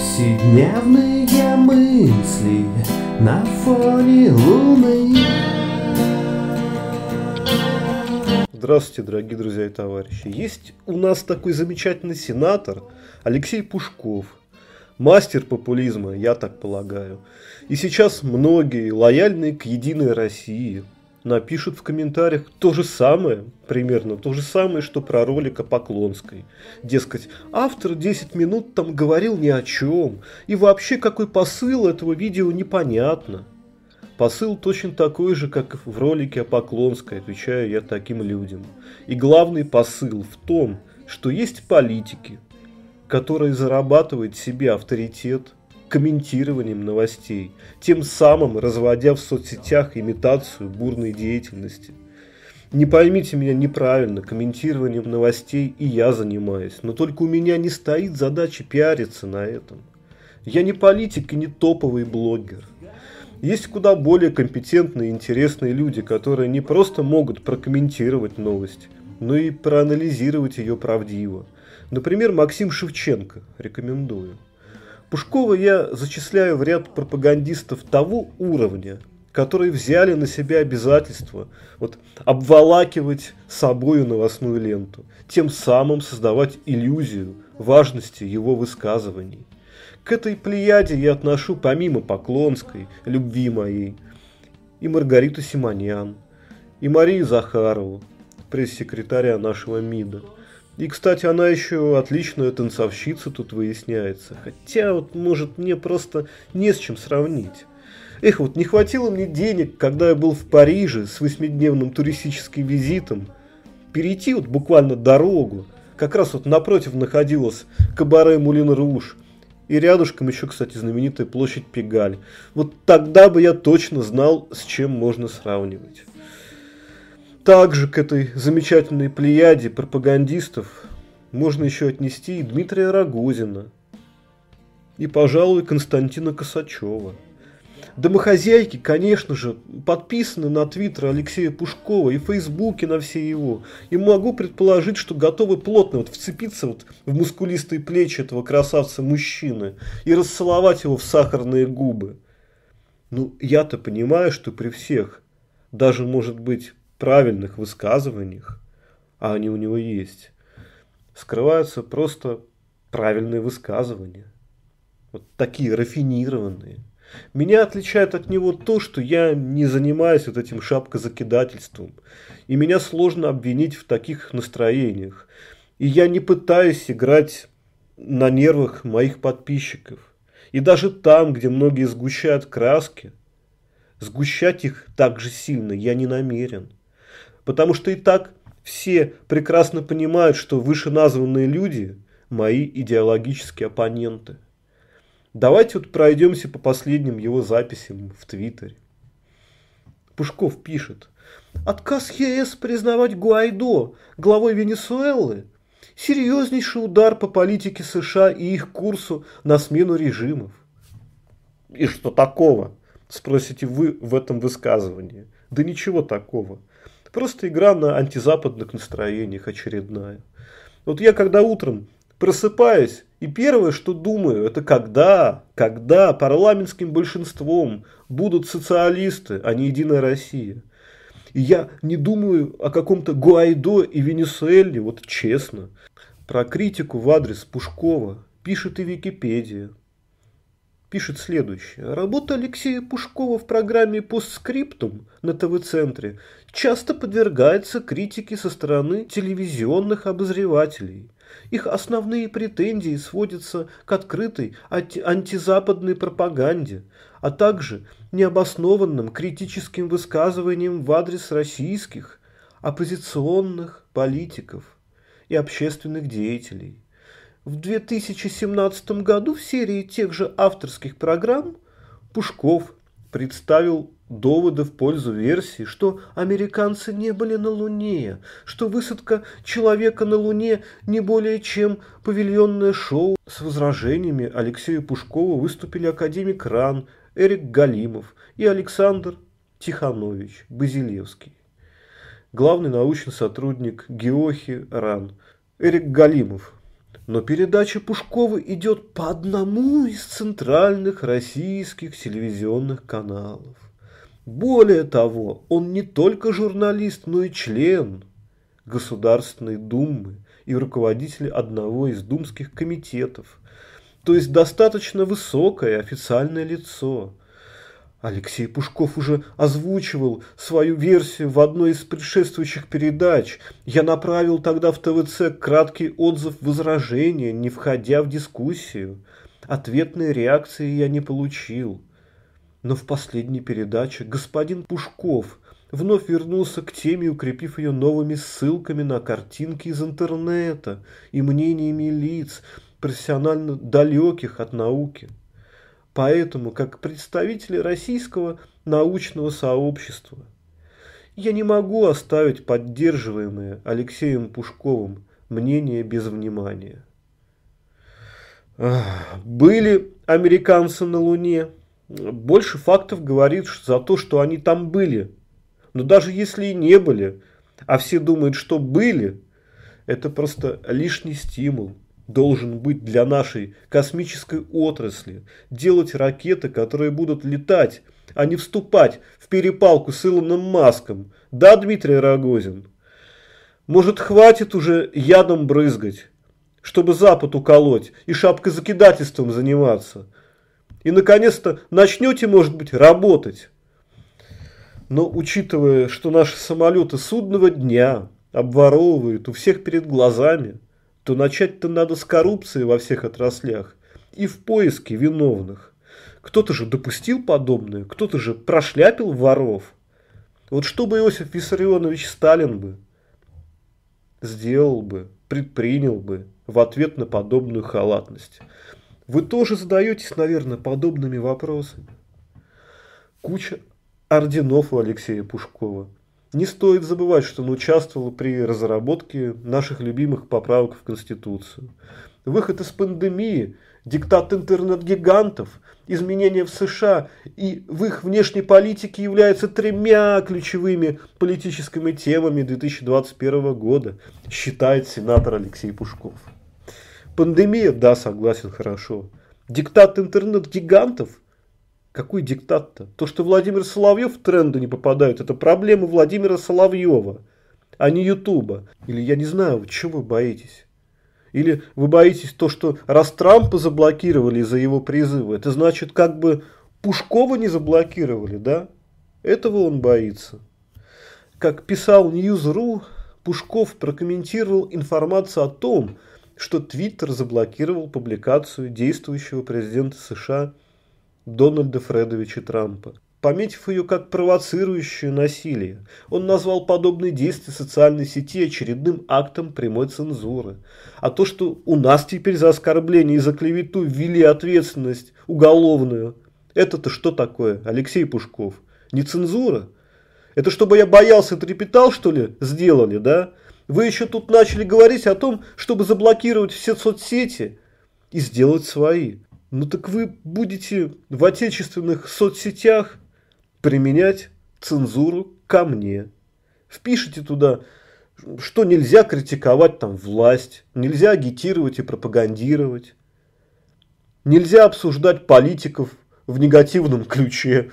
Повседневные мысли на фоне луны Здравствуйте, дорогие друзья и товарищи. Есть у нас такой замечательный сенатор Алексей Пушков. Мастер популизма, я так полагаю. И сейчас многие, лояльные к Единой России, напишут в комментариях то же самое, примерно то же самое, что про ролик о Поклонской. Дескать, автор 10 минут там говорил ни о чем, и вообще какой посыл этого видео непонятно. Посыл точно такой же, как в ролике о Поклонской, отвечаю я таким людям. И главный посыл в том, что есть политики, которые зарабатывают себе авторитет – комментированием новостей, тем самым разводя в соцсетях имитацию бурной деятельности. Не поймите меня неправильно, комментированием новостей и я занимаюсь, но только у меня не стоит задача пиариться на этом. Я не политик и не топовый блогер. Есть куда более компетентные и интересные люди, которые не просто могут прокомментировать новость, но и проанализировать ее правдиво. Например, Максим Шевченко. Рекомендую. Пушкова я зачисляю в ряд пропагандистов того уровня, которые взяли на себя обязательство вот, обволакивать собою новостную ленту, тем самым создавать иллюзию важности его высказываний. К этой плеяде я отношу помимо Поклонской, любви моей, и Маргариту Симоньян, и Марию Захарову, пресс-секретаря нашего МИДа – и, кстати, она еще отличная танцовщица тут выясняется. Хотя, вот, может, мне просто не с чем сравнить. Эх, вот не хватило мне денег, когда я был в Париже с восьмидневным туристическим визитом, перейти вот буквально дорогу. Как раз вот напротив находилась кабаре Мулин Руж. И рядышком еще, кстати, знаменитая площадь Пегаль. Вот тогда бы я точно знал, с чем можно сравнивать. Также к этой замечательной плеяде пропагандистов можно еще отнести и Дмитрия Рогозина, и, пожалуй, Константина Косачева. Домохозяйки, конечно же, подписаны на твиттер Алексея Пушкова и фейсбуке на все его. И могу предположить, что готовы плотно вот вцепиться вот в мускулистые плечи этого красавца-мужчины и расцеловать его в сахарные губы. Ну, я-то понимаю, что при всех, даже, может быть, правильных высказываниях, а они у него есть, скрываются просто правильные высказывания. Вот такие рафинированные. Меня отличает от него то, что я не занимаюсь вот этим шапкозакидательством. И меня сложно обвинить в таких настроениях. И я не пытаюсь играть на нервах моих подписчиков. И даже там, где многие сгущают краски, сгущать их так же сильно я не намерен. Потому что и так все прекрасно понимают, что вышеназванные люди – мои идеологические оппоненты. Давайте вот пройдемся по последним его записям в Твиттере. Пушков пишет. Отказ ЕС признавать Гуайдо главой Венесуэлы – серьезнейший удар по политике США и их курсу на смену режимов. И что такого? Спросите вы в этом высказывании. Да ничего такого. Просто игра на антизападных настроениях очередная. Вот я когда утром просыпаюсь, и первое, что думаю, это когда, когда парламентским большинством будут социалисты, а не Единая Россия. И я не думаю о каком-то Гуайдо и Венесуэле, вот честно. Про критику в адрес Пушкова пишет и Википедия пишет следующее. Работа Алексея Пушкова в программе «Постскриптум» на ТВ-центре часто подвергается критике со стороны телевизионных обозревателей. Их основные претензии сводятся к открытой антизападной пропаганде, а также необоснованным критическим высказываниям в адрес российских оппозиционных политиков и общественных деятелей. В 2017 году в серии тех же авторских программ Пушков представил доводы в пользу версии, что американцы не были на Луне, что высадка человека на Луне не более чем павильонное шоу. С возражениями Алексею Пушкову выступили академик Ран, Эрик Галимов и Александр Тиханович Базилевский. Главный научный сотрудник Геохи Ран. Эрик Галимов Но передача Пушкова идет по одному из центральных российских телевизионных каналов. Более того, он не только журналист, но и член Государственной Думы и руководитель одного из думских комитетов, то есть достаточно высокое официальное лицо. Алексей Пушков уже озвучивал свою версию в одной из предшествующих передач. Я направил тогда в ТВЦ краткий отзыв возражения, не входя в дискуссию. Ответной реакции я не получил. Но в последней передаче господин Пушков вновь вернулся к теме, укрепив ее новыми ссылками на картинки из интернета и мнениями лиц, профессионально далеких от науки. Поэтому, как представители российского научного сообщества, я не могу оставить поддерживаемое Алексеем Пушковым мнение без внимания. Были американцы на Луне. Больше фактов говорит за то, что они там были. Но даже если и не были, а все думают, что были, это просто лишний стимул должен быть для нашей космической отрасли. Делать ракеты, которые будут летать, а не вступать в перепалку с Илоном Маском. Да, Дмитрий Рогозин? Может, хватит уже ядом брызгать, чтобы Запад уколоть и шапкозакидательством заниматься? И, наконец-то, начнете, может быть, работать. Но, учитывая, что наши самолеты судного дня обворовывают у всех перед глазами – то начать-то надо с коррупции во всех отраслях и в поиске виновных. Кто-то же допустил подобное, кто-то же прошляпил воров. Вот что бы Иосиф Виссарионович Сталин бы сделал бы, предпринял бы в ответ на подобную халатность. Вы тоже задаетесь, наверное, подобными вопросами. Куча орденов у Алексея Пушкова – не стоит забывать, что он участвовал при разработке наших любимых поправок в Конституцию. Выход из пандемии, диктат интернет-гигантов, изменения в США и в их внешней политике являются тремя ключевыми политическими темами 2021 года, считает сенатор Алексей Пушков. Пандемия, да, согласен, хорошо. Диктат интернет-гигантов – какой диктат-то? То, что Владимир Соловьев в тренды не попадает, это проблема Владимира Соловьева, а не Ютуба. Или я не знаю, чего вы боитесь? Или вы боитесь то, что раз Трампа заблокировали из-за его призыва, это значит, как бы Пушкова не заблокировали, да? Этого он боится. Как писал News.ru, Пушков прокомментировал информацию о том, что Твиттер заблокировал публикацию действующего президента США Дональда Фредовича Трампа. Пометив ее как провоцирующее насилие, он назвал подобные действия социальной сети очередным актом прямой цензуры. А то, что у нас теперь за оскорбление и за клевету ввели ответственность уголовную, это-то что такое, Алексей Пушков? Не цензура? Это чтобы я боялся и трепетал, что ли, сделали, да? Вы еще тут начали говорить о том, чтобы заблокировать все соцсети и сделать свои. Ну так вы будете в отечественных соцсетях применять цензуру ко мне. Впишите туда, что нельзя критиковать там власть, нельзя агитировать и пропагандировать, нельзя обсуждать политиков в негативном ключе.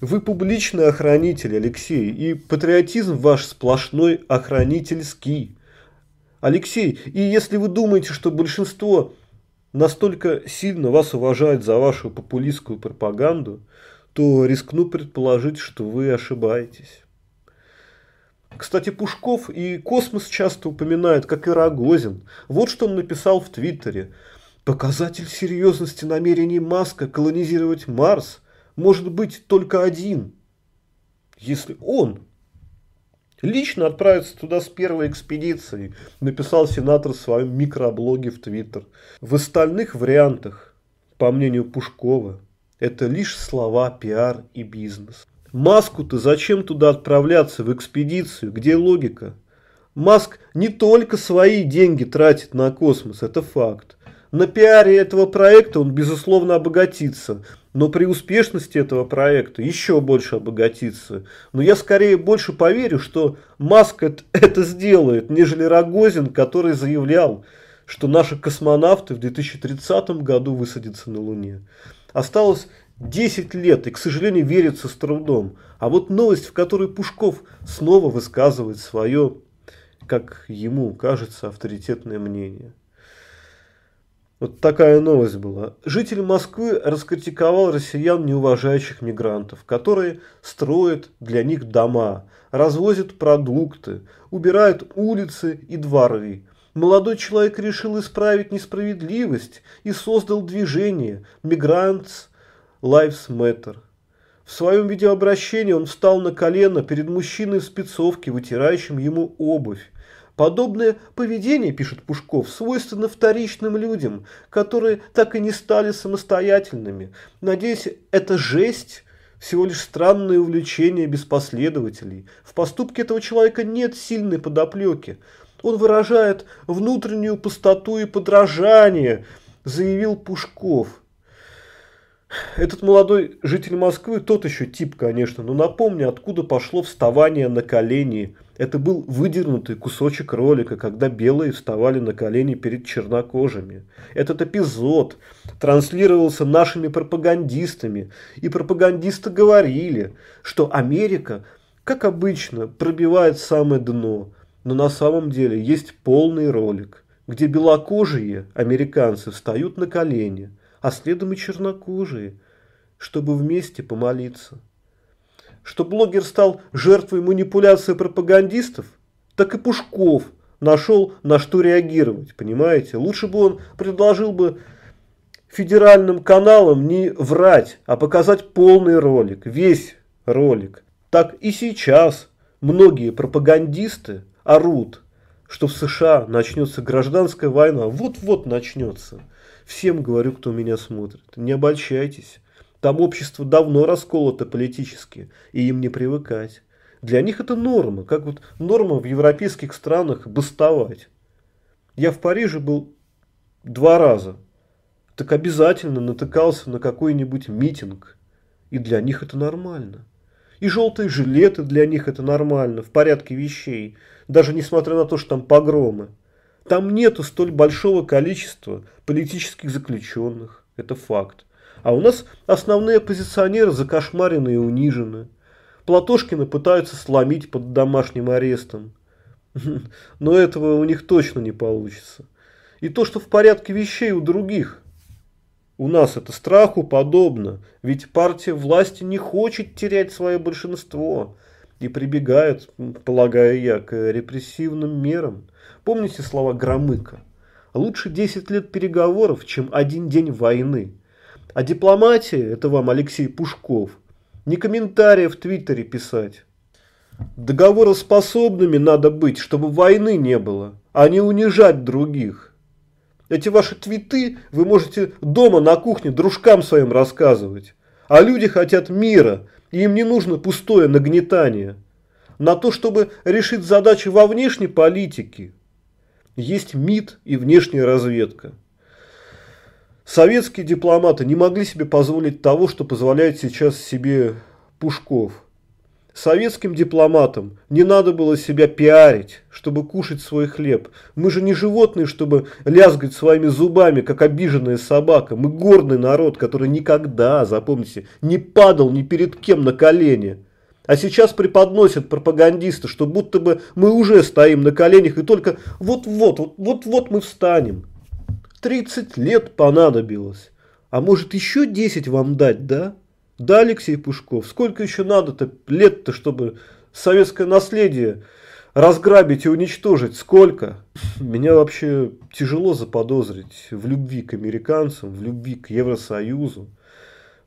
Вы публичный охранитель, Алексей, и патриотизм ваш сплошной охранительский. Алексей, и если вы думаете, что большинство настолько сильно вас уважают за вашу популистскую пропаганду, то рискну предположить, что вы ошибаетесь. Кстати, Пушков и космос часто упоминают, как и Рогозин. Вот что он написал в Твиттере. Показатель серьезности намерений Маска колонизировать Марс может быть только один. Если он Лично отправиться туда с первой экспедицией, написал сенатор в своем микроблоге в Твиттер. В остальных вариантах, по мнению Пушкова, это лишь слова, пиар и бизнес. Маску-то зачем туда отправляться в экспедицию? Где логика? Маск не только свои деньги тратит на космос, это факт. На пиаре этого проекта он, безусловно, обогатится, но при успешности этого проекта еще больше обогатится. Но я скорее больше поверю, что Маск это сделает, нежели Рогозин, который заявлял, что наши космонавты в 2030 году высадятся на Луне. Осталось 10 лет, и, к сожалению, верится с трудом. А вот новость, в которой Пушков снова высказывает свое, как ему кажется, авторитетное мнение. Вот такая новость была. Житель Москвы раскритиковал россиян, неуважающих мигрантов, которые строят для них дома, развозят продукты, убирают улицы и дворы. Молодой человек решил исправить несправедливость и создал движение «Migrants Lives Matter». В своем видеообращении он встал на колено перед мужчиной в спецовке, вытирающим ему обувь. Подобное поведение, пишет Пушков, свойственно вторичным людям, которые так и не стали самостоятельными. Надеюсь, это жесть всего лишь странное увлечение без последователей. В поступке этого человека нет сильной подоплеки. Он выражает внутреннюю пустоту и подражание, заявил Пушков. Этот молодой житель Москвы, тот еще тип, конечно, но напомню, откуда пошло вставание на колени. Это был выдернутый кусочек ролика, когда белые вставали на колени перед чернокожими. Этот эпизод транслировался нашими пропагандистами, и пропагандисты говорили, что Америка, как обычно, пробивает самое дно. Но на самом деле есть полный ролик, где белокожие американцы встают на колени – а следом и чернокожие, чтобы вместе помолиться. Что блогер стал жертвой манипуляции пропагандистов, так и Пушков нашел на что реагировать, понимаете? Лучше бы он предложил бы федеральным каналам не врать, а показать полный ролик, весь ролик. Так и сейчас многие пропагандисты орут, что в США начнется гражданская война. Вот-вот начнется. Всем говорю, кто меня смотрит, не обольщайтесь. Там общество давно расколото политически, и им не привыкать. Для них это норма, как вот норма в европейских странах бастовать. Я в Париже был два раза. Так обязательно натыкался на какой-нибудь митинг. И для них это нормально. И желтые жилеты для них это нормально, в порядке вещей. Даже несмотря на то, что там погромы. Там нету столь большого количества политических заключенных. Это факт. А у нас основные оппозиционеры закошмарены и унижены. Платошкина пытаются сломить под домашним арестом. Но этого у них точно не получится. И то, что в порядке вещей у других. У нас это страху подобно. Ведь партия власти не хочет терять свое большинство. И прибегает, полагаю я, к репрессивным мерам. Помните слова Громыка? Лучше 10 лет переговоров, чем один день войны. А дипломатия, это вам Алексей Пушков, не комментарии в Твиттере писать. Договороспособными надо быть, чтобы войны не было, а не унижать других. Эти ваши твиты вы можете дома на кухне дружкам своим рассказывать. А люди хотят мира, им не нужно пустое нагнетание. На то, чтобы решить задачи во внешней политике, есть МИД и внешняя разведка. Советские дипломаты не могли себе позволить того, что позволяет сейчас себе Пушков. Советским дипломатам не надо было себя пиарить, чтобы кушать свой хлеб. Мы же не животные, чтобы лязгать своими зубами, как обиженная собака. Мы горный народ, который никогда, запомните, не падал ни перед кем на колени. А сейчас преподносят пропагандисты, что будто бы мы уже стоим на коленях и только вот-вот, вот-вот мы встанем. 30 лет понадобилось. А может еще 10 вам дать, да? Да, Алексей Пушков, сколько еще надо-то лет-то, чтобы советское наследие разграбить и уничтожить? Сколько? Меня вообще тяжело заподозрить в любви к американцам, в любви к Евросоюзу.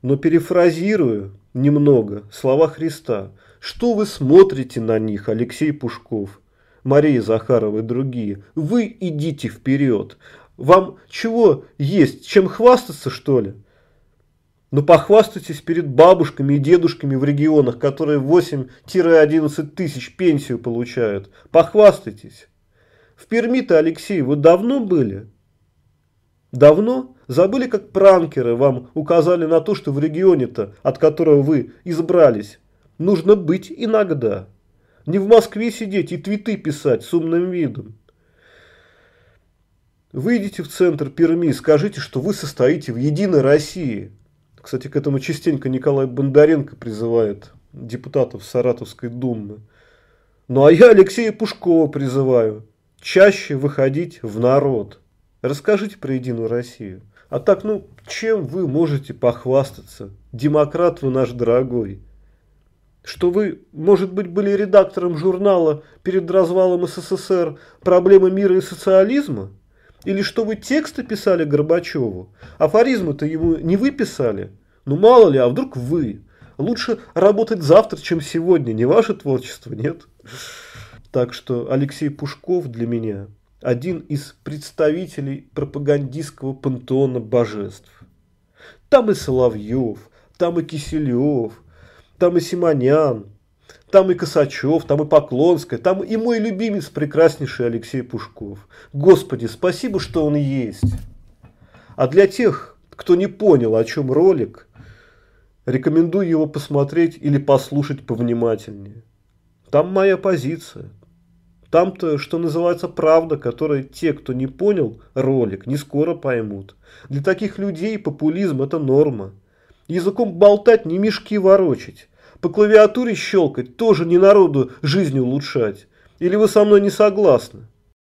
Но перефразирую, немного слова Христа. Что вы смотрите на них, Алексей Пушков, Мария Захарова и другие? Вы идите вперед. Вам чего есть? Чем хвастаться, что ли? Ну похвастайтесь перед бабушками и дедушками в регионах, которые 8-11 тысяч пенсию получают. Похвастайтесь. В Перми-то, Алексей, вы давно были? Давно? Забыли, как пранкеры вам указали на то, что в регионе-то, от которого вы избрались, нужно быть иногда. Не в Москве сидеть и твиты писать с умным видом. Выйдите в центр Перми и скажите, что вы состоите в единой России. Кстати, к этому частенько Николай Бондаренко призывает депутатов Саратовской думы. Ну а я Алексея Пушкова призываю чаще выходить в народ. Расскажите про Единую Россию. А так, ну, чем вы можете похвастаться? Демократ вы наш дорогой. Что вы, может быть, были редактором журнала перед развалом СССР «Проблемы мира и социализма»? Или что вы тексты писали Горбачеву? Афоризмы-то ему не вы писали? Ну мало ли, а вдруг вы? Лучше работать завтра, чем сегодня. Не ваше творчество, нет? Так что Алексей Пушков для меня один из представителей пропагандистского пантеона божеств. Там и Соловьев, там и Киселев, там и Симонян, там и Косачев, там и Поклонская, там и мой любимец, прекраснейший Алексей Пушков. Господи, спасибо, что он есть. А для тех, кто не понял, о чем ролик, рекомендую его посмотреть или послушать повнимательнее. Там моя позиция. Там-то, что называется, правда, которую те, кто не понял ролик, не скоро поймут. Для таких людей популизм – это норма. Языком болтать, не мешки ворочать. По клавиатуре щелкать, тоже не народу жизнь улучшать. Или вы со мной не согласны?